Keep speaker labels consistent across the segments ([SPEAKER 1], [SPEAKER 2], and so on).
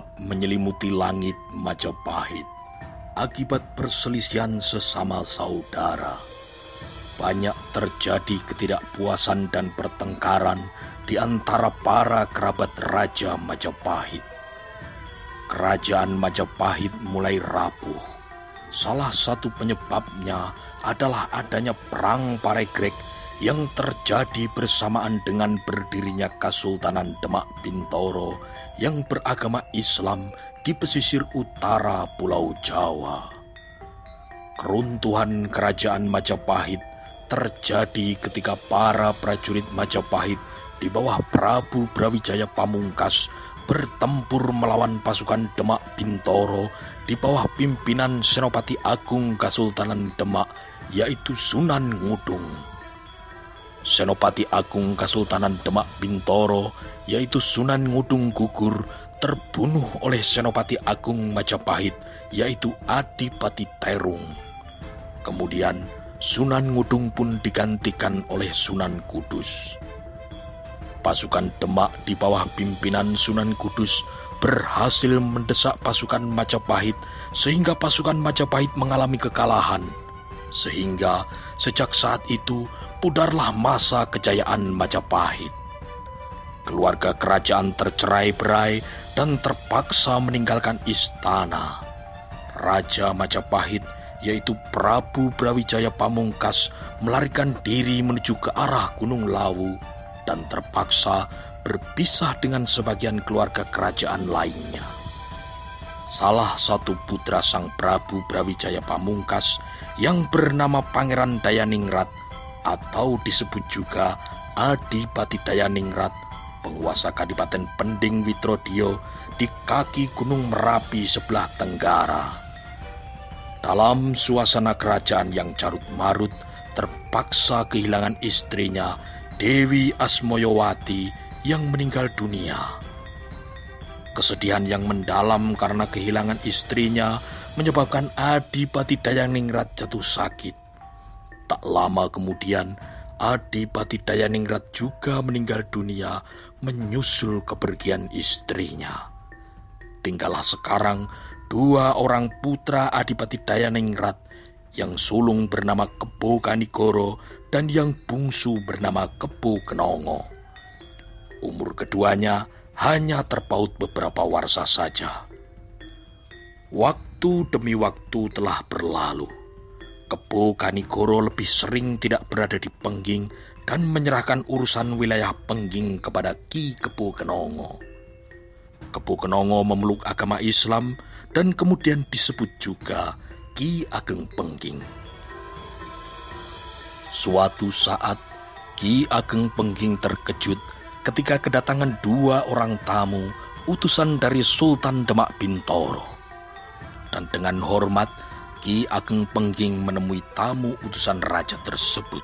[SPEAKER 1] Gelap menyelimuti langit Majapahit akibat perselisihan sesama saudara. Banyak terjadi ketidakpuasan dan pertengkaran di antara para kerabat Raja Majapahit. Kerajaan Majapahit mulai rapuh. Salah satu penyebabnya adalah adanya perang Paregrek yang terjadi bersamaan dengan berdirinya Kesultanan Demak Bintoro yang beragama Islam di pesisir utara Pulau Jawa. Keruntuhan kerajaan Majapahit terjadi ketika para prajurit Majapahit di bawah Prabu Brawijaya Pamungkas bertempur melawan pasukan Demak Bintoro di bawah pimpinan Senopati Agung Kesultanan Demak yaitu Sunan Ngudung. Senopati Agung Kesultanan Demak Bintoro, yaitu Sunan Ngudung Gugur, terbunuh oleh Senopati Agung Majapahit, yaitu Adipati Terung. Kemudian Sunan Ngudung pun digantikan oleh Sunan Kudus. Pasukan Demak di bawah pimpinan Sunan Kudus berhasil mendesak pasukan Majapahit sehingga pasukan Majapahit mengalami kekalahan. Sehingga sejak saat itu pudarlah masa kejayaan Majapahit. Keluarga kerajaan tercerai-berai dan terpaksa meninggalkan istana. Raja Majapahit yaitu Prabu Brawijaya Pamungkas melarikan diri menuju ke arah Gunung Lawu dan terpaksa berpisah dengan sebagian keluarga kerajaan lainnya. Salah satu putra sang Prabu Brawijaya Pamungkas yang bernama Pangeran Dayaningrat atau disebut juga Adipati Dayaningrat, penguasa Kadipaten Pending Witrodio di kaki Gunung Merapi sebelah tenggara. Dalam suasana kerajaan yang carut marut, terpaksa kehilangan istrinya, Dewi Asmoyowati, yang meninggal dunia. Kesedihan yang mendalam karena kehilangan istrinya menyebabkan Adipati Dayaningrat jatuh sakit. Tak lama kemudian, Adipati Dayaningrat juga meninggal dunia menyusul kepergian istrinya. Tinggallah sekarang dua orang putra Adipati Dayaningrat yang sulung bernama Kebo Kanigoro dan yang bungsu bernama Kebo Kenongo. Umur keduanya hanya terpaut beberapa warsa saja. Waktu demi waktu telah berlalu. Kebo Kanigoro lebih sering tidak berada di Pengging dan menyerahkan urusan wilayah Pengging kepada Ki Kebo Kenongo. Kebo Kenongo memeluk agama Islam dan kemudian disebut juga Ki Ageng Pengging. Suatu saat, Ki Ageng Pengging terkejut ketika kedatangan dua orang tamu utusan dari Sultan Demak Bintoro. Dan dengan hormat, Ki Ageng Pengging menemui tamu utusan raja tersebut.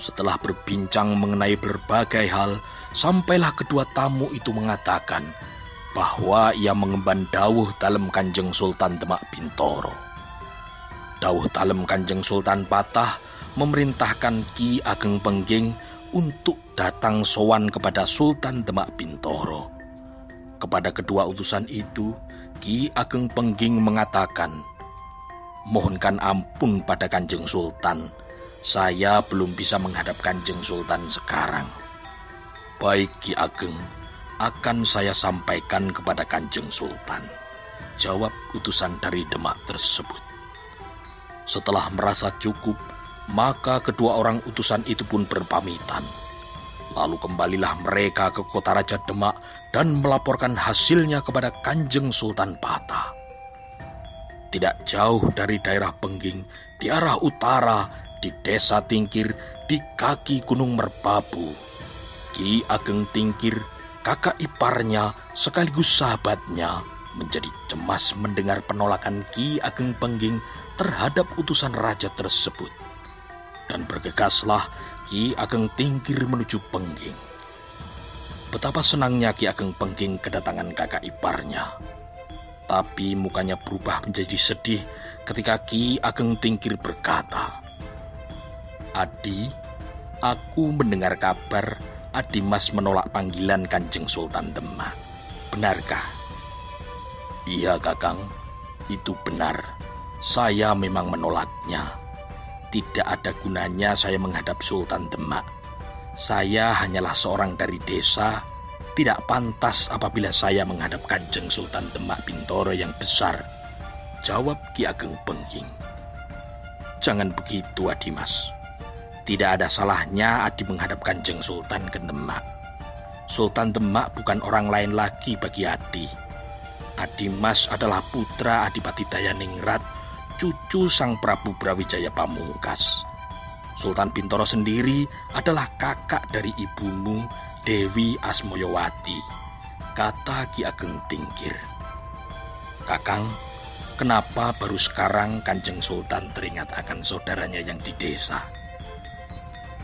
[SPEAKER 1] Setelah berbincang mengenai berbagai hal, sampailah kedua tamu itu mengatakan bahwa ia mengemban dawuh dalam Kanjeng Sultan Demak Bintoro. Dawuh dalam Kanjeng Sultan Patah memerintahkan Ki Ageng Pengging untuk datang sowan kepada Sultan Demak Bintoro. Kepada kedua utusan itu, Ki Ageng Pengging mengatakan mohonkan ampun pada Kanjeng Sultan. Saya belum bisa menghadap Kanjeng Sultan sekarang. Baik Ki Ageng, akan saya sampaikan kepada Kanjeng Sultan. Jawab utusan dari Demak tersebut. Setelah merasa cukup, maka kedua orang utusan itu pun berpamitan. Lalu kembalilah mereka ke kota Raja Demak dan melaporkan hasilnya kepada Kanjeng Sultan Patah. Tidak jauh dari daerah Pengging, di arah utara, di desa Tingkir, di kaki Gunung Merbabu. Ki Ageng Tingkir, kakak iparnya sekaligus sahabatnya, menjadi cemas mendengar penolakan Ki Ageng Pengging terhadap utusan raja tersebut. Dan bergegaslah Ki Ageng Tingkir menuju Pengging. Betapa senangnya Ki Ageng Pengging kedatangan kakak iparnya. Tapi mukanya berubah menjadi sedih ketika Ki Ageng Tingkir berkata, Adi, aku mendengar kabar Adi Mas menolak panggilan Kanjeng Sultan Demak. benarkah? Iya, Kakang. Itu benar. Saya memang menolaknya. Tidak ada gunanya saya menghadap Sultan Demak. Saya hanyalah seorang dari desa, tidak pantas apabila saya menghadap Kanjeng Sultan Demak Bintoro yang besar. Jawab Ki Ageng Pengging. Jangan begitu, Adimas. Tidak ada salahnya Adi menghadap Kanjeng Sultan ke Demak. Sultan Demak bukan orang lain lagi bagi Adi. Adi Mas adalah putra Adipati Dayaningrat, cucu Sang Prabu Brawijaya Pamungkas. Sultan Bintoro sendiri adalah kakak dari ibumu Dewi Asmoyowati, kata Ki Ageng Tingkir. Kakang, Kenapa baru sekarang Kanjeng Sultan teringat akan saudaranya yang di desa?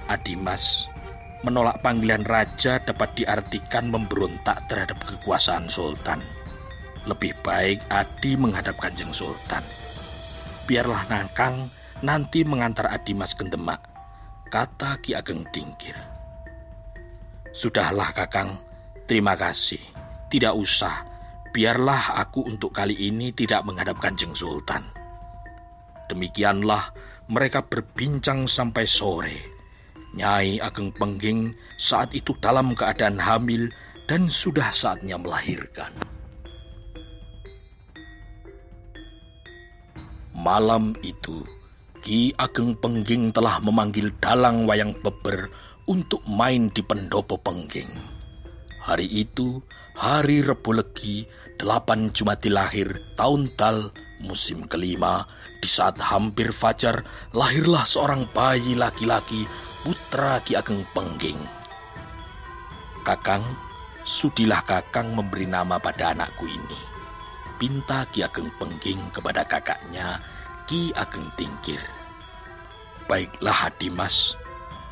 [SPEAKER 1] Adimas, menolak panggilan raja dapat diartikan memberontak terhadap kekuasaan sultan. Lebih baik Adi menghadap Kanjeng Sultan. Biarlah Nangkang nanti mengantar Adimas ke Demak, kata Ki Ageng Tingkir. Sudahlah Kakang, terima kasih. Tidak usah, biarlah aku untuk kali ini tidak menghadap Kanjeng Sultan. Demikianlah mereka berbincang sampai sore. Nyai Ageng Pengging saat itu dalam keadaan hamil dan sudah saatnya melahirkan. Malam itu, Ki Ageng Pengging telah memanggil dalang wayang beber untuk main di pendopo Pengging. Hari itu, hari Rebu Legi, delapan Jumati lahir, tahun Tal, musim kelima, di saat hampir fajar, lahirlah seorang bayi laki-laki, putra Ki Ageng Pengging. Kakang, sudilah Kakang memberi nama pada anakku ini. Pinta Ki Ageng Pengging kepada kakaknya, Ki Ageng Tingkir. Baiklah Dimas,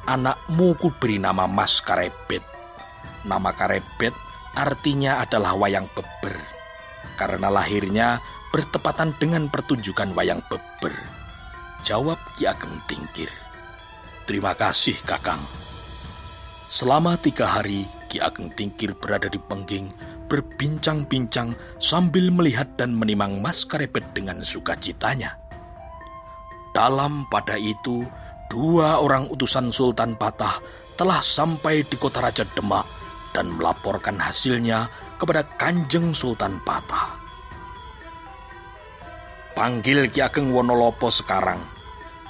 [SPEAKER 1] anakmu ku beri nama Mas Karebet Nama Karebet artinya adalah wayang beber, karena lahirnya bertepatan dengan pertunjukan wayang beber. Jawab Ki Ageng Tingkir. Terima kasih, Kakang. Selama tiga hari, Ki Ageng Tingkir berada di Pengging, berbincang-bincang sambil melihat dan menimang Mas Karebet dengan sukacitanya. Dalam pada itu, dua orang utusan Sultan Patah telah sampai di kota Raja Demak dan melaporkan hasilnya kepada Kanjeng Sultan Patah. Panggil Ki Ageng Wonolopo sekarang,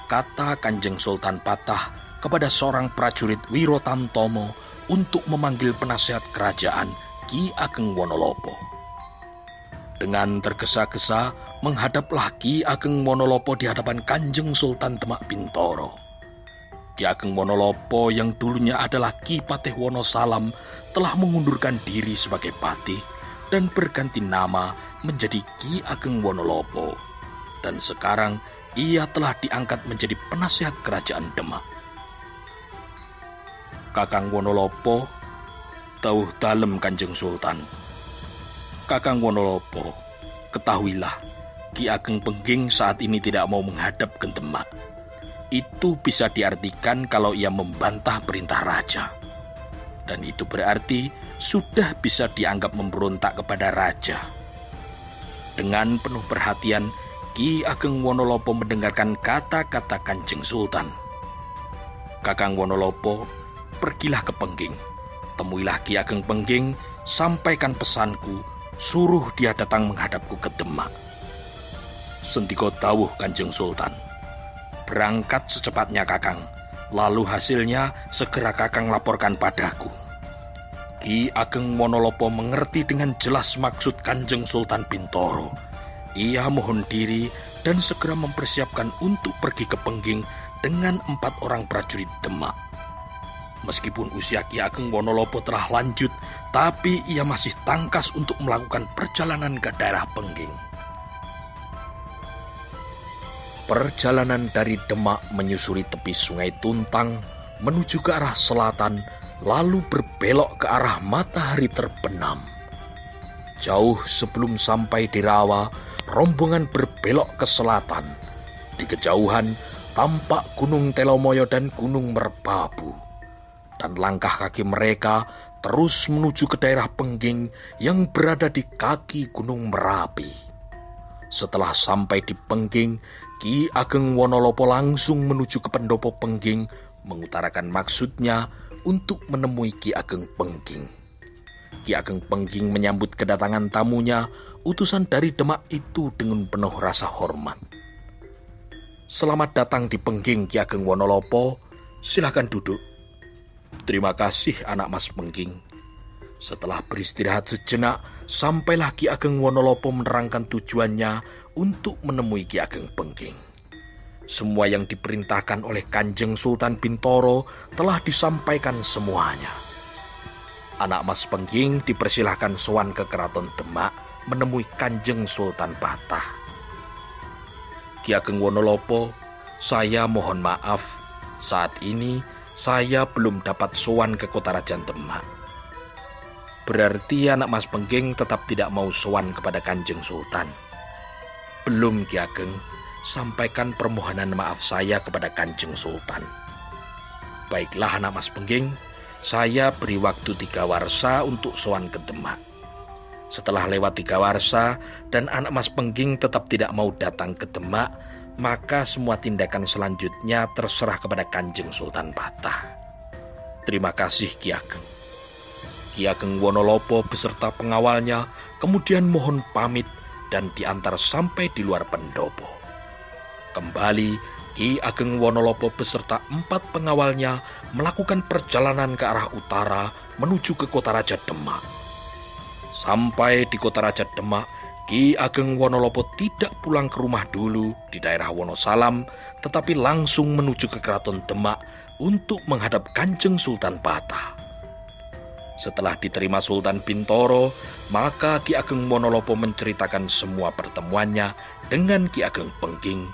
[SPEAKER 1] kata Kanjeng Sultan Patah kepada seorang prajurit Wiro Tamtomo untuk memanggil penasihat kerajaan Ki Ageng Wonolopo. Dengan tergesa-gesa menghadaplah Ki Ageng Wonolopo di hadapan Kanjeng Sultan Demak Bintoro. Ki Ageng Wonolopo yang dulunya adalah Ki Patih Wonosalam telah mengundurkan diri sebagai patih dan berganti nama menjadi Ki Ageng Wonolopo. Dan sekarang ia telah diangkat menjadi penasihat kerajaan Demak. Kakang Wonolopo tahu dalam Kanjeng Sultan. Kakang Wonolopo, ketahuilah Ki Ageng Pengging saat ini tidak mau menghadap ke Demak itu bisa diartikan kalau ia membantah perintah raja. Dan itu berarti sudah bisa dianggap memberontak kepada raja. Dengan penuh perhatian, Ki Ageng Wonolopo mendengarkan kata-kata Kanjeng Sultan. Kakang Wonolopo, pergilah ke Pengging. Temuilah Ki Ageng Pengging, sampaikan pesanku, suruh dia datang menghadapku ke Demak. Sentiko tawuh Kanjeng Sultan. Berangkat secepatnya Kakang. Lalu hasilnya segera Kakang laporkan padaku. Ki Ageng Monolopo mengerti dengan jelas maksud Kanjeng Sultan Bintoro. Ia mohon diri dan segera mempersiapkan untuk pergi ke Pengging dengan empat orang prajurit Demak. Meskipun usia Ki Ageng Wonolopo telah lanjut, tapi ia masih tangkas untuk melakukan perjalanan ke daerah Pengging. Perjalanan dari Demak menyusuri tepi sungai Tuntang menuju ke arah selatan, lalu berbelok ke arah matahari terbenam. Jauh sebelum sampai di Rawa, rombongan berbelok ke selatan. Di kejauhan tampak Gunung Telomoyo dan Gunung Merbabu. Dan langkah kaki mereka terus menuju ke daerah Pengging yang berada di kaki Gunung Merapi. Setelah sampai di Pengging, Ki Ageng Wonolopo langsung menuju ke pendopo Pengging mengutarakan maksudnya untuk menemui Ki Ageng Pengging. Ki Ageng Pengging menyambut kedatangan tamunya, utusan dari Demak itu dengan penuh rasa hormat. Selamat datang di Pengging Ki Ageng Wonolopo, silakan duduk. Terima kasih anak mas Pengging. Setelah beristirahat sejenak, sampailah Ki Ageng Wonolopo menerangkan tujuannya untuk menemui Ki Ageng Pengging. Semua yang diperintahkan oleh Kanjeng Sultan Bintoro telah disampaikan semuanya. Anak Mas Pengging dipersilahkan sowan ke Keraton Demak menemui Kanjeng Sultan Patah. Ki Ageng Wonolopo, saya mohon maaf, saat ini saya belum dapat sowan ke kota Raja Demak. Berarti anak Mas Pengging tetap tidak mau sowan kepada Kanjeng Sultan. Belum Ki Ageng, sampaikan permohonan maaf saya kepada Kanjeng Sultan. Baiklah anak Mas Pengging, saya beri waktu tiga warsa untuk sowan ke Demak. Setelah lewat tiga warsa dan anak Mas Pengging tetap tidak mau datang ke Demak, maka semua tindakan selanjutnya terserah kepada Kanjeng Sultan Patah. Terima kasih Ki Ageng. Ki Ageng Wonolopo beserta pengawalnya kemudian mohon pamit dan diantar sampai di luar pendopo. Kembali, Ki Ageng Wonolopo beserta empat pengawalnya melakukan perjalanan ke arah utara menuju ke kota Raja Demak. Sampai di kota Raja Demak, Ki Ageng Wonolopo tidak pulang ke rumah dulu di daerah Wonosalam, tetapi langsung menuju ke Keraton Demak untuk menghadap Kanjeng Sultan Patah. Setelah diterima Sultan Bintoro, maka Ki Ageng Wonolopo menceritakan semua pertemuannya dengan Ki Ageng Pengging,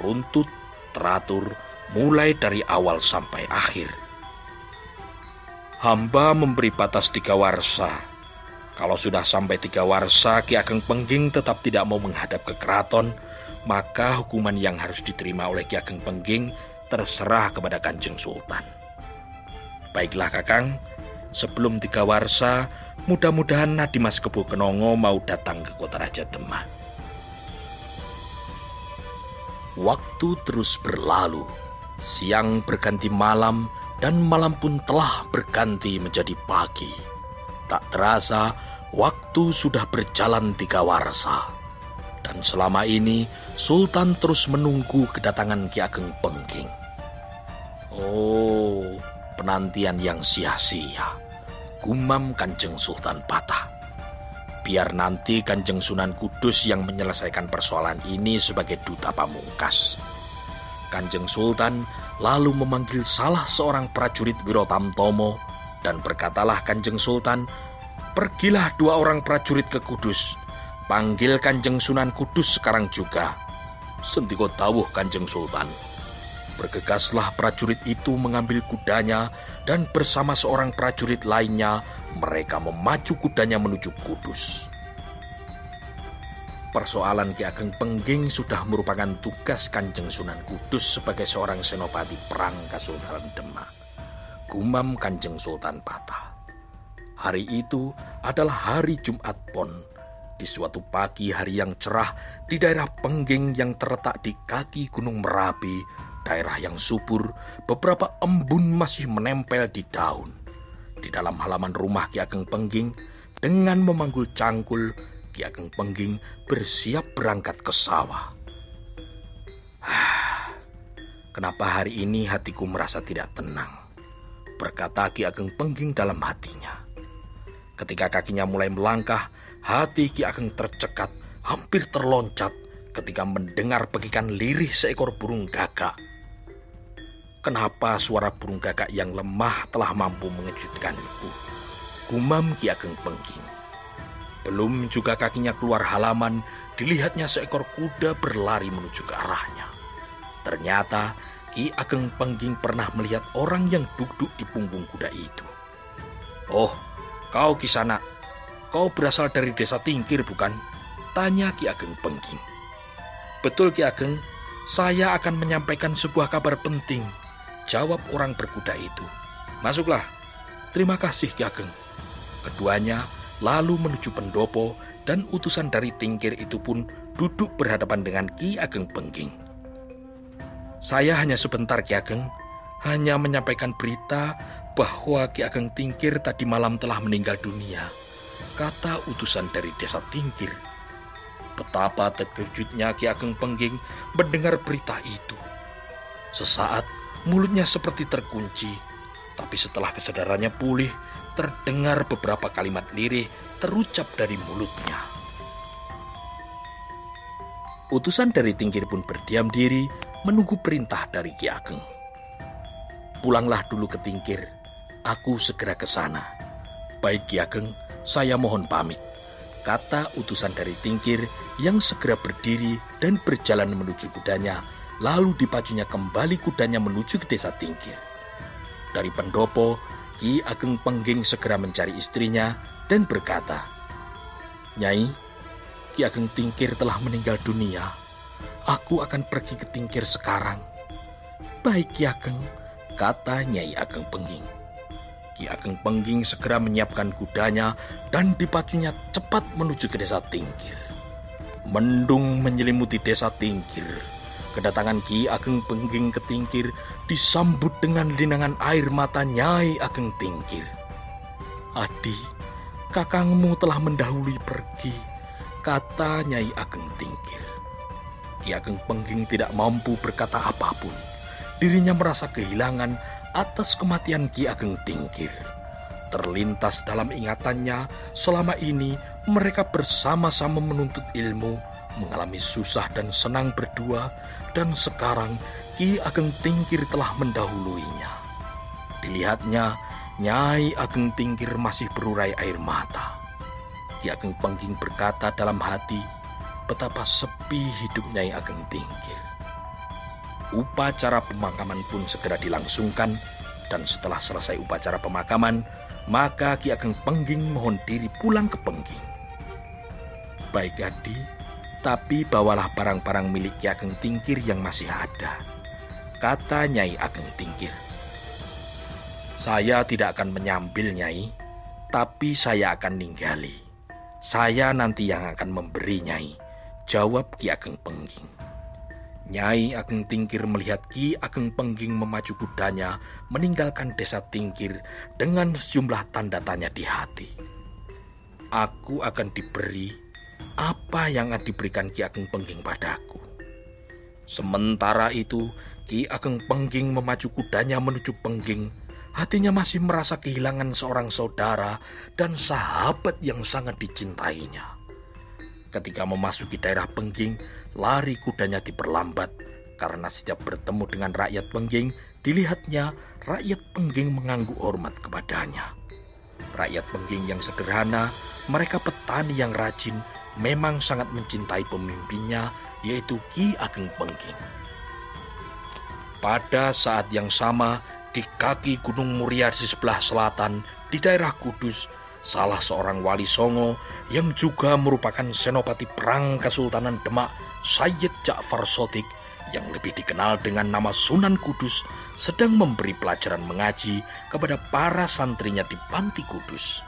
[SPEAKER 1] runtut, teratur, mulai dari awal sampai akhir. Hamba memberi batas tiga warsa kalau sudah sampai tiga warsa, Ki Ageng Pengging tetap tidak mau menghadap ke keraton, maka hukuman yang harus diterima oleh Ki Ageng Pengging terserah kepada Kanjeng Sultan. Baiklah Kakang, sebelum tiga warsa, mudah-mudahan Nadimas Kebu Kenongo mau datang ke kota Raja Demak. Waktu terus berlalu, siang berganti malam, dan malam pun telah berganti menjadi pagi. Tak terasa, Waktu sudah berjalan tiga warsa, dan selama ini Sultan terus menunggu kedatangan Ki Ageng Pengging. Oh, penantian yang sia-sia. Gumam Kanjeng Sultan patah. Biar nanti Kanjeng Sunan Kudus yang menyelesaikan persoalan ini sebagai duta pamungkas. Kanjeng Sultan lalu memanggil salah seorang prajurit Wirotamtomo dan berkatalah Kanjeng Sultan Pergilah dua orang prajurit ke Kudus. Panggil Kanjeng Sunan Kudus sekarang juga. Sentiko tawuh Kanjeng Sultan. Bergegaslah prajurit itu mengambil kudanya dan bersama seorang prajurit lainnya mereka memacu kudanya menuju Kudus. Persoalan Ki Ageng Pengging sudah merupakan tugas Kanjeng Sunan Kudus sebagai seorang senopati perang Kesultanan Demak. Gumam Kanjeng Sultan patah. Hari itu adalah hari Jumat Pon. Di suatu pagi hari yang cerah di daerah Pengging yang terletak di kaki Gunung Merapi, daerah yang subur, beberapa embun masih menempel di daun. Di dalam halaman rumah Ki Ageng Pengging, dengan memanggul cangkul, Ki Ageng Pengging bersiap berangkat ke sawah. Kenapa hari ini hatiku merasa tidak tenang? Berkata Ki Ageng Pengging dalam hatinya. Ketika kakinya mulai melangkah, hati Ki Ageng tercekat, hampir terloncat ketika mendengar pegikan lirih seekor burung gagak. Kenapa suara burung gagak yang lemah telah mampu mengejutkanku? Gumam Ki Ageng Pengging. Belum juga kakinya keluar halaman, dilihatnya seekor kuda berlari menuju ke arahnya. Ternyata Ki Ageng Pengging pernah melihat orang yang duduk di punggung kuda itu. Oh, Kau kisana, kau berasal dari desa Tingkir bukan? Tanya Ki Ageng Pengging. Betul Ki Ageng, saya akan menyampaikan sebuah kabar penting. Jawab orang berkuda itu. Masuklah. Terima kasih Ki Ageng. Keduanya lalu menuju pendopo dan utusan dari Tingkir itu pun duduk berhadapan dengan Ki Ageng Pengging. Saya hanya sebentar Ki Ageng, hanya menyampaikan berita bahwa Ki Ageng Tingkir tadi malam telah meninggal dunia, kata utusan dari desa Tingkir. Betapa terkejutnya Ki Ageng Pengging mendengar berita itu. Sesaat mulutnya seperti terkunci, tapi setelah kesadarannya pulih, terdengar beberapa kalimat lirih terucap dari mulutnya. Utusan dari Tingkir pun berdiam diri menunggu perintah dari Ki Ageng. Pulanglah dulu ke Tingkir, aku segera ke sana. Baik Ki Ageng, saya mohon pamit. Kata utusan dari Tingkir yang segera berdiri dan berjalan menuju kudanya, lalu dipacunya kembali kudanya menuju ke desa Tingkir. Dari pendopo, Ki Ageng Pengging segera mencari istrinya dan berkata, Nyai, Ki Ageng Tingkir telah meninggal dunia. Aku akan pergi ke Tingkir sekarang. Baik Ki Ageng, kata Nyai Ageng Pengging. Ki Ageng Pengging segera menyiapkan kudanya dan dipacunya cepat menuju ke desa Tingkir. Mendung menyelimuti desa Tingkir. Kedatangan Ki Ageng Pengging ke Tingkir disambut dengan linangan air mata Nyai Ageng Tingkir. Adi, kakangmu telah mendahului pergi, kata Nyai Ageng Tingkir. Ki Ageng Pengging tidak mampu berkata apa pun dirinya merasa kehilangan atas kematian Ki Ageng Tingkir. Terlintas dalam ingatannya, selama ini mereka bersama-sama menuntut ilmu, mengalami susah dan senang berdua, dan sekarang Ki Ageng Tingkir telah mendahuluinya. Dilihatnya, Nyai Ageng Tingkir masih berurai air mata. Ki Ageng Pengging berkata dalam hati, betapa sepi hidup Nyai Ageng Tingkir. Upacara pemakaman pun segera dilangsungkan dan setelah selesai upacara pemakaman, maka Ki Ageng Pengging mohon diri pulang ke Pengging. Baik Adi, tapi bawalah barang-barang milik Ki Ageng Tingkir yang masih ada. Kata Nyai Ageng Tingkir. Saya tidak akan menyambil Nyai, tapi saya akan ninggali. Saya nanti yang akan memberi Nyai, jawab Ki Ageng Pengging. Nyai Ageng Tingkir melihat Ki Ageng Pengging memacu kudanya meninggalkan desa Tingkir dengan sejumlah tanda tanya di hati. Aku akan diberi apa yang akan diberikan Ki Ageng Pengging padaku. Sementara itu, Ki Ageng Pengging memacu kudanya menuju Pengging. Hatinya masih merasa kehilangan seorang saudara dan sahabat yang sangat dicintainya. Ketika memasuki daerah Pengging, lari kudanya diperlambat karena sejak bertemu dengan rakyat Pengging, dilihatnya rakyat Pengging mengangguk hormat kepadanya. Rakyat Pengging yang sederhana, mereka petani yang rajin, memang sangat mencintai pemimpinnya, yaitu Ki Ageng Pengging. Pada saat yang sama, di kaki Gunung Muria di sebelah selatan, di daerah Kudus, salah seorang wali songo yang juga merupakan senopati perang Kesultanan Demak Sayyid Ja'far Sotik yang lebih dikenal dengan nama Sunan Kudus sedang memberi pelajaran mengaji kepada para santrinya di Panti Kudus.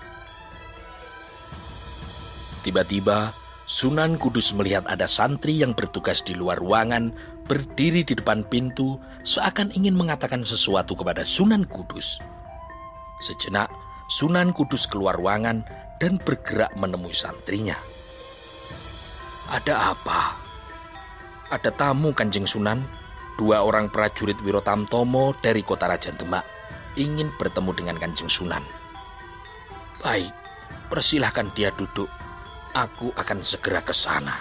[SPEAKER 1] Tiba-tiba, Sunan Kudus melihat ada santri yang bertugas di luar ruangan berdiri di depan pintu seakan ingin mengatakan sesuatu kepada Sunan Kudus. Sejenak, Sunan Kudus keluar ruangan dan bergerak menemui santrinya. Ada apa? ada tamu Kanjeng Sunan, dua orang prajurit Wirotamtomo dari kota Raja Demak ingin bertemu dengan Kanjeng Sunan. Baik, persilahkan dia duduk. Aku akan segera ke sana.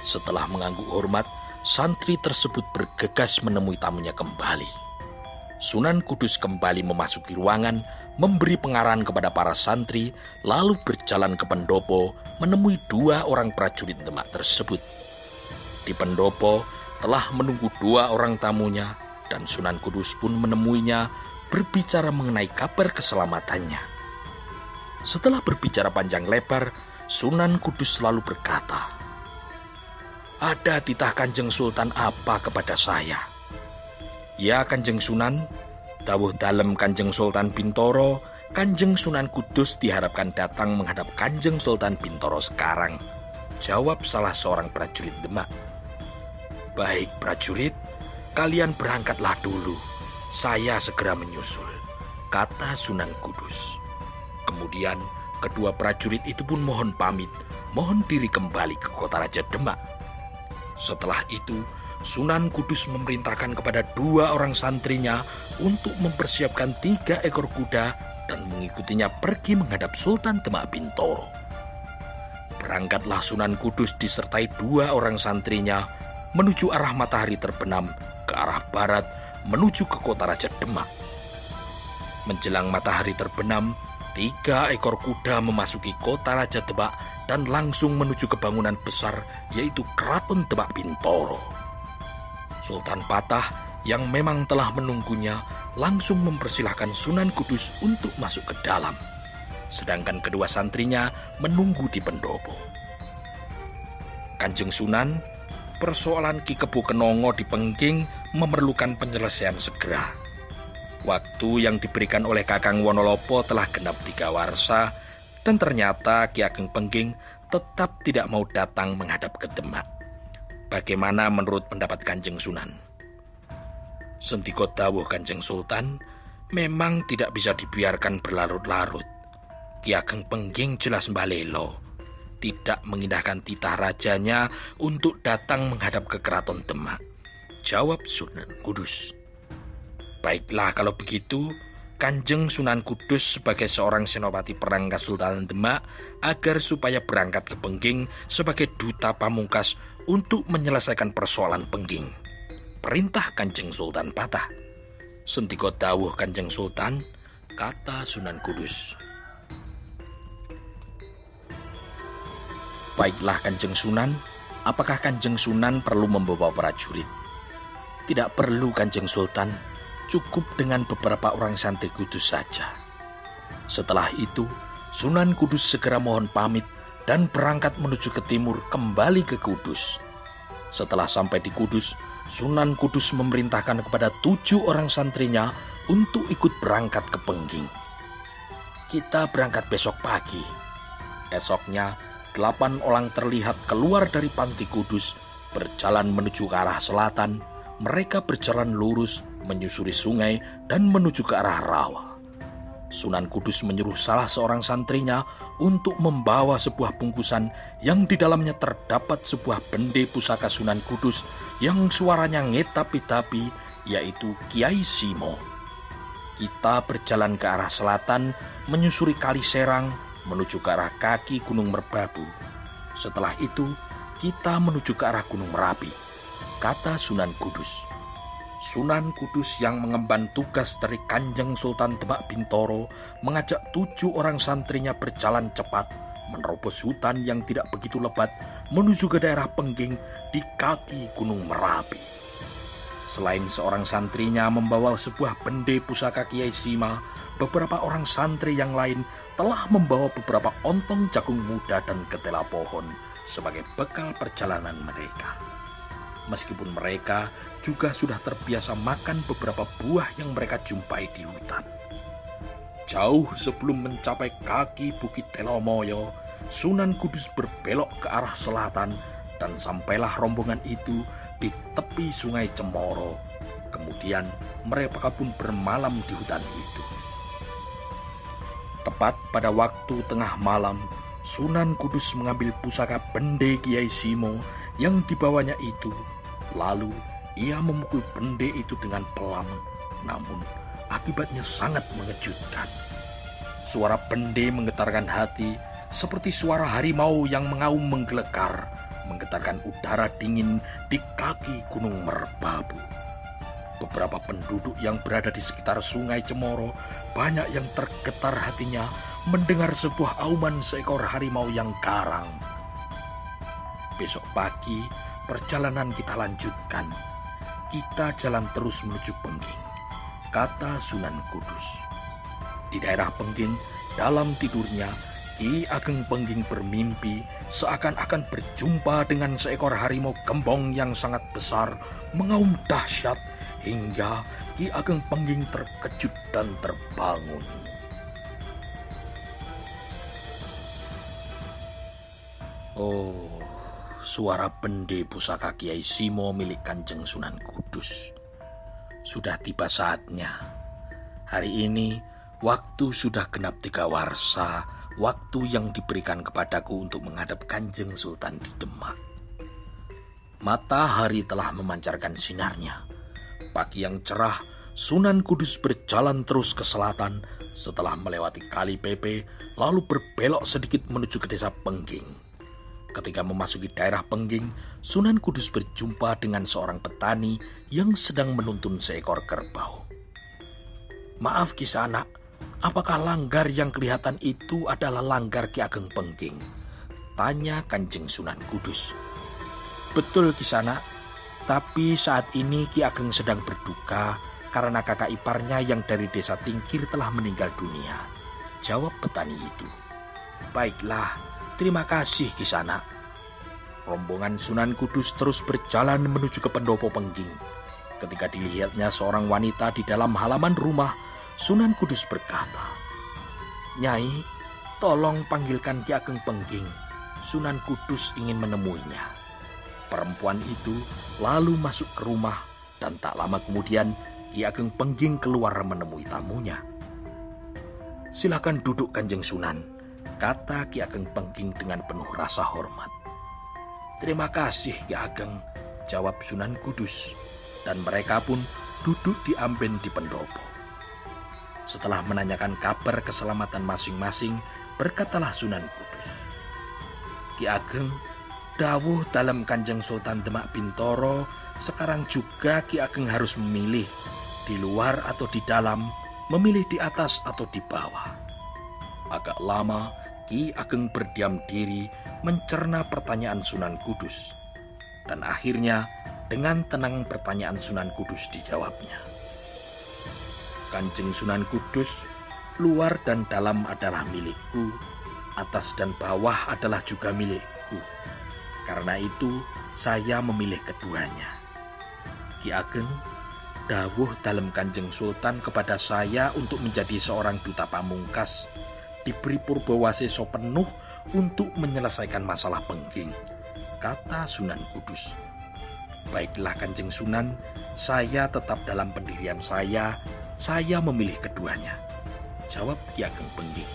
[SPEAKER 1] Setelah mengangguk hormat, santri tersebut bergegas menemui tamunya kembali. Sunan Kudus kembali memasuki ruangan, memberi pengarahan kepada para santri, lalu berjalan ke pendopo menemui dua orang prajurit Demak tersebut di pendopo telah menunggu dua orang tamunya dan Sunan Kudus pun menemuinya berbicara mengenai kabar keselamatannya. Setelah berbicara panjang lebar, Sunan Kudus selalu berkata, Ada titah kanjeng Sultan apa kepada saya? Ya kanjeng Sunan, Dawuh dalem Kanjeng Sultan Bintoro, Kanjeng Sunan Kudus diharapkan datang menghadap Kanjeng Sultan Bintoro sekarang. Jawab salah seorang prajurit Demak. Baik prajurit, kalian berangkatlah dulu. Saya segera menyusul, kata Sunan Kudus. Kemudian kedua prajurit itu pun mohon pamit, mohon diri kembali ke kota Raja Demak. Setelah itu, Sunan Kudus memerintahkan kepada dua orang santrinya untuk mempersiapkan tiga ekor kuda dan mengikutinya pergi menghadap Sultan Demak Bintoro. Berangkatlah Sunan Kudus disertai dua orang santrinya menuju arah matahari terbenam ke arah barat menuju ke kota Raja Demak. Menjelang matahari terbenam, tiga ekor kuda memasuki kota Raja Demak dan langsung menuju ke bangunan besar yaitu Keraton Demak Bintoro. Sultan Patah yang memang telah menunggunya langsung mempersilahkan Sunan Kudus untuk masuk ke dalam. Sedangkan kedua santrinya menunggu di pendopo. Kanjeng Sunan, persoalan Ki Kebo Kenongo di Pengging memerlukan penyelesaian segera. Waktu yang diberikan oleh Kakang Wonolopo telah genap tiga warsa dan ternyata Ki Ageng Pengging tetap tidak mau datang menghadap ke Demak. Bagaimana menurut pendapat Kanjeng Sunan? Sentiko dawuh Kanjeng Sultan memang tidak bisa dibiarkan berlarut-larut. Ki Ageng Pengging jelas balelo, tidak mengindahkan titah rajanya untuk datang menghadap ke keraton Demak. Jawab Sunan Kudus. Baiklah kalau begitu, Kanjeng Sunan Kudus sebagai seorang senopati perang Kesultanan Demak agar supaya berangkat ke Pengging sebagai duta pamungkas untuk menyelesaikan persoalan pengging. Perintah Kanjeng Sultan patah. Sentiko dawuh Kanjeng Sultan, kata Sunan Kudus. Baiklah Kanjeng Sunan, apakah Kanjeng Sunan perlu membawa prajurit? Tidak perlu Kanjeng Sultan, cukup dengan beberapa orang santri kudus saja. Setelah itu, Sunan Kudus segera mohon pamit dan berangkat menuju ke timur kembali ke Kudus. Setelah sampai di Kudus, Sunan Kudus memerintahkan kepada tujuh orang santrinya untuk ikut berangkat ke Pengging. Kita berangkat besok pagi. Esoknya, delapan orang terlihat keluar dari panti Kudus, berjalan menuju ke arah selatan. Mereka berjalan lurus, menyusuri sungai, dan menuju ke arah rawa. Sunan Kudus menyuruh salah seorang santrinya untuk membawa sebuah bungkusan yang di dalamnya terdapat sebuah bende pusaka Sunan Kudus yang suaranya ngetapi-tapi yaitu Kiai Simo. Kita berjalan ke arah selatan menyusuri Kali Serang menuju ke arah kaki Gunung Merbabu. Setelah itu kita menuju ke arah Gunung Merapi, kata Sunan Kudus. Sunan Kudus yang mengemban tugas dari Kanjeng Sultan Demak Bintoro mengajak tujuh orang santrinya berjalan cepat menerobos hutan yang tidak begitu lebat menuju ke daerah Pengging di kaki Gunung Merapi. Selain seorang santrinya membawa sebuah bende pusaka Kiai Sima, beberapa orang santri yang lain telah membawa beberapa ontong jagung muda dan ketela pohon sebagai bekal perjalanan mereka meskipun mereka juga sudah terbiasa makan beberapa buah yang mereka jumpai di hutan. Jauh sebelum mencapai kaki Bukit Telomoyo, Sunan Kudus berbelok ke arah selatan dan sampailah rombongan itu di tepi sungai Cemoro. Kemudian mereka pun bermalam di hutan itu. Tepat pada waktu tengah malam, Sunan Kudus mengambil pusaka bende Kiai Simo yang dibawanya itu Lalu ia memukul bende itu dengan pelan, namun akibatnya sangat mengejutkan. Suara bende menggetarkan hati seperti suara harimau yang mengaum menggelekar, menggetarkan udara dingin di kaki Gunung Merbabu. Beberapa penduduk yang berada di sekitar sungai Cemoro banyak yang tergetar hatinya mendengar sebuah auman seekor harimau yang garang. Besok pagi, Perjalanan kita lanjutkan. Kita jalan terus menuju Pengging, kata Sunan Kudus. Di daerah Pengging, dalam tidurnya, Ki Ageng Pengging bermimpi seakan-akan berjumpa dengan seekor harimau gembong yang sangat besar, mengaum dahsyat hingga Ki Ageng Pengging terkejut dan terbangun. Oh, suara bende pusaka Kiai Simo milik Kanjeng Sunan Kudus. Sudah tiba saatnya. Hari ini, waktu sudah genap tiga warsa, waktu yang diberikan kepadaku untuk menghadap Kanjeng Sultan di Demak. Matahari telah memancarkan sinarnya. Pagi yang cerah, Sunan Kudus berjalan terus ke selatan setelah melewati Kali Pepe, lalu berbelok sedikit menuju ke desa Pengging. Ketika memasuki daerah Pengging, Sunan Kudus berjumpa dengan seorang petani yang sedang menuntun seekor kerbau. Maaf kisah apakah langgar yang kelihatan itu adalah langgar Ki Ageng Pengging? Tanya Kanjeng Sunan Kudus. Betul kisah tapi saat ini Ki Ageng sedang berduka karena kakak iparnya yang dari desa Tingkir telah meninggal dunia. Jawab petani itu. Baiklah, Terima kasih Kisana. Rombongan Sunan Kudus terus berjalan menuju ke pendopo Pengging. Ketika dilihatnya seorang wanita di dalam halaman rumah, Sunan Kudus berkata, Nyai, tolong panggilkan Ki Ageng Pengging. Sunan Kudus ingin menemuinya. Perempuan itu lalu masuk ke rumah dan tak lama kemudian Ki Ageng Pengging keluar menemui tamunya. Silakan duduk Kanjeng Sunan kata Ki Ageng Pengging dengan penuh rasa hormat. Terima kasih Ki Ageng, jawab Sunan Kudus, dan mereka pun duduk di amben di pendopo. Setelah menanyakan kabar keselamatan masing-masing, berkatalah Sunan Kudus. Ki Ageng, dawuh dalam Kanjeng Sultan Demak Bintoro, sekarang juga Ki Ageng harus memilih di luar atau di dalam, memilih di atas atau di bawah. Agak lama, Ki Ageng berdiam diri mencerna pertanyaan Sunan Kudus. Dan akhirnya dengan tenang pertanyaan Sunan Kudus dijawabnya. Kanjeng Sunan Kudus, luar dan dalam adalah milikku, atas dan bawah adalah juga milikku. Karena itu, saya memilih keduanya. Ki Ageng, dawuh dalam Kanjeng Sultan kepada saya untuk menjadi seorang duta pamungkas diberi purbawaseso penuh untuk menyelesaikan masalah pengging, kata Sunan Kudus. Baiklah Kanjeng Sunan, saya tetap dalam pendirian saya, saya memilih keduanya. Jawab Ki Ageng Pengging.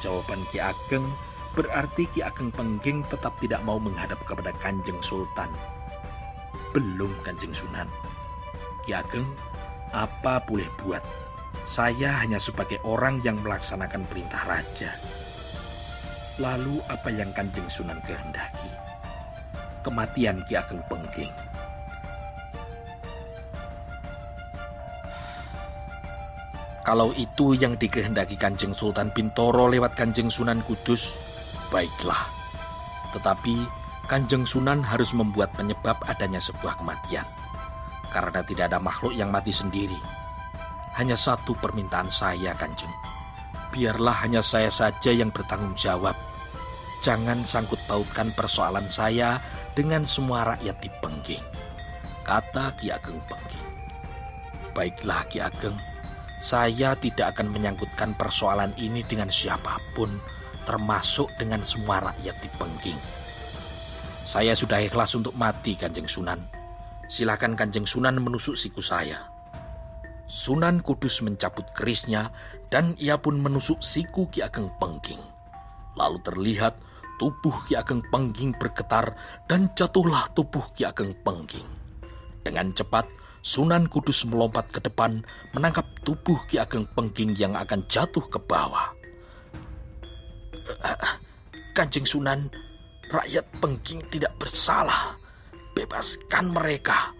[SPEAKER 1] Jawaban Ki Ageng berarti Ki Ageng Pengging tetap tidak mau menghadap kepada Kanjeng Sultan. Belum Kanjeng Sunan. Ki Ageng, apa boleh buat? Saya hanya sebagai orang yang melaksanakan perintah raja. Lalu apa yang Kanjeng Sunan kehendaki? Kematian Ki Ageng Pengging. Kalau itu yang dikehendaki Kanjeng Sultan Bintoro lewat Kanjeng Sunan Kudus, baiklah. Tetapi Kanjeng Sunan harus membuat penyebab adanya sebuah kematian. Karena tidak ada makhluk yang mati sendiri hanya satu permintaan saya, Kanjeng. Biarlah hanya saya saja yang bertanggung jawab. Jangan sangkut pautkan persoalan saya dengan semua rakyat di Pengging. Kata Ki Ageng Pengging. Baiklah Ki Ageng, saya tidak akan menyangkutkan persoalan ini dengan siapa pun, termasuk dengan semua rakyat di Pengging. Saya sudah ikhlas untuk mati, Kanjeng Sunan. Silakan Kanjeng Sunan menusuk siku saya. Sunan Kudus mencabut kerisnya dan ia pun menusuk siku Ki Ageng Pengging. Lalu terlihat tubuh Ki Ageng Pengging bergetar dan jatuhlah tubuh Ki Ageng Pengging. Dengan cepat, Sunan Kudus melompat ke depan menangkap tubuh Ki Ageng Pengging yang akan jatuh ke bawah. Kanjeng Sunan, rakyat Pengging tidak bersalah. Bebaskan mereka,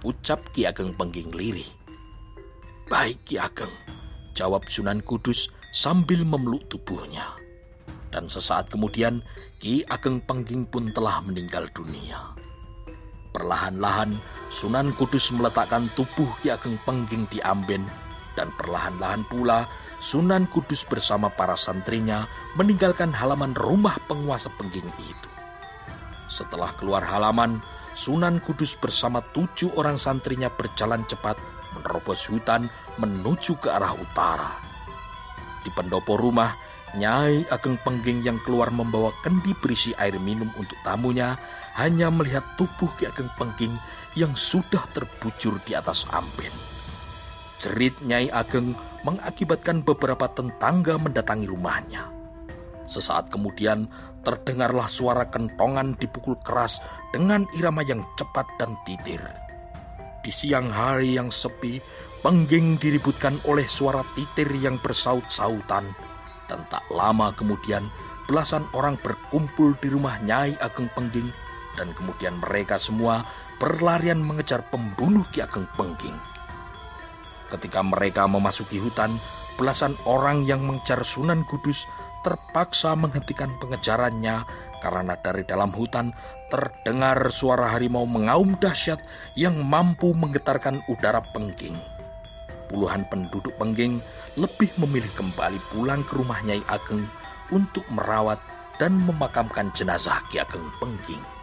[SPEAKER 1] ucap Ki Ageng Pengging lirih. Baik Ki Ageng, jawab Sunan Kudus sambil memeluk tubuhnya. Dan sesaat kemudian Ki Ageng Pengging pun telah meninggal dunia. Perlahan-lahan Sunan Kudus meletakkan tubuh Ki Ageng Pengging di amben dan perlahan-lahan pula Sunan Kudus bersama para santrinya meninggalkan halaman rumah penguasa Pengging itu. Setelah keluar halaman, Sunan Kudus bersama tujuh orang santrinya berjalan cepat menerobos hutan menuju ke arah utara. Di pendopo rumah, Nyai Ageng Pengging yang keluar membawa kendi berisi air minum untuk tamunya hanya melihat tubuh Ki Ageng Pengging yang sudah terbujur di atas ampin. Jerit Nyai Ageng mengakibatkan beberapa tetangga mendatangi rumahnya. Sesaat kemudian terdengarlah suara kentongan dipukul keras dengan irama yang cepat dan titir. Di siang hari yang sepi, Pengging diributkan oleh suara titir yang bersaut-sautan dan tak lama kemudian belasan orang berkumpul di rumah Nyai Ageng Pengging dan kemudian mereka semua berlarian mengejar pembunuh Ki Ageng Pengging. Ketika mereka memasuki hutan, belasan orang yang mengejar Sunan Kudus terpaksa menghentikan pengejarannya karena dari dalam hutan terdengar suara harimau mengaum dahsyat yang mampu menggetarkan udara Pengging puluhan penduduk Pengging lebih memilih kembali pulang ke rumah Nyai Ageng untuk merawat dan memakamkan jenazah Ki Ageng Pengging.